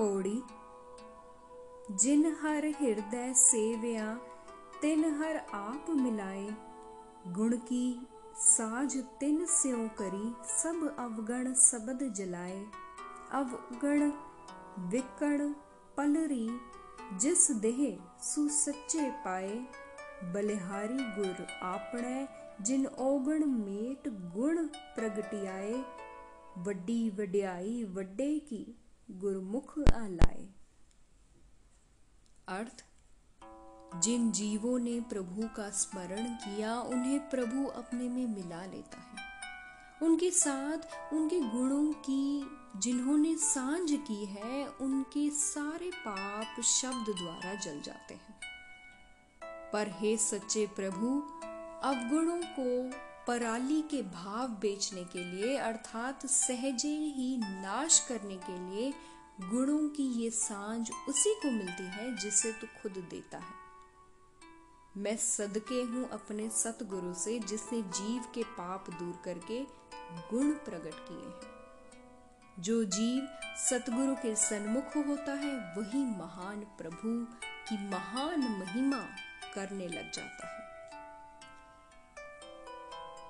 ਪੌੜੀ। ਜਿਨ ਹਰ ਹਿਰਦੈ ਸੇਵਿਆ, ਤਿਨ ਹਰ ਆਪ ਮਿਲਾਏ। ਗੁਣ ਕੀ ਸਾਜ ਤਿਨ ਸਿਉ ਕਰੀ, ਸਭ ਅਵਗਣ ਸਬਦ ਜਲਾਏ। ਅਵਗਣ ਵਿਕਣ, ਪਲਰੀ, ਜਿਸ ਦੇਹ ਸੁ ਸੱਚੇ ਪਾਏ। ਬਲਿਹਾਰੀ ਗੁਰ ਆਪਣੇ, ਜਿਨ ਔਗਣ ਮੇਟ ਗੁਣ ਪ੍ਰਗਟਿਆਏ। ਵੱਡੀ ਵਡਿਆਈ ਵੱਡੇ ਕੀ गुरमुख आलाए अर्थ, जिन जीवों ने प्रभु का स्मरण किया, उन्हें प्रभु अपने में मिला लेता है। उनके साथ, उनके गुणों की, जिन्होंने साँझ की है, उनके सारे पाप शब्द द्वारा जल जाते हैं। पर हे सच्चे प्रभु, अवगुणों को पराली के भाव बेचने के लिए, अर्थात सहजे ही नाश करने के लिए, गुणों की ये साँझ उसी को मिलती है जिसे तू खुद देता है। मैं सदके हूँ अपने सतगुरु से, जिसने जीव के पाप दूर करके गुण प्रकट किए हैं। जो जीव सतगुरु के सन्मुख होता है, वही महान प्रभु की महान महिमा करने लग जाता है।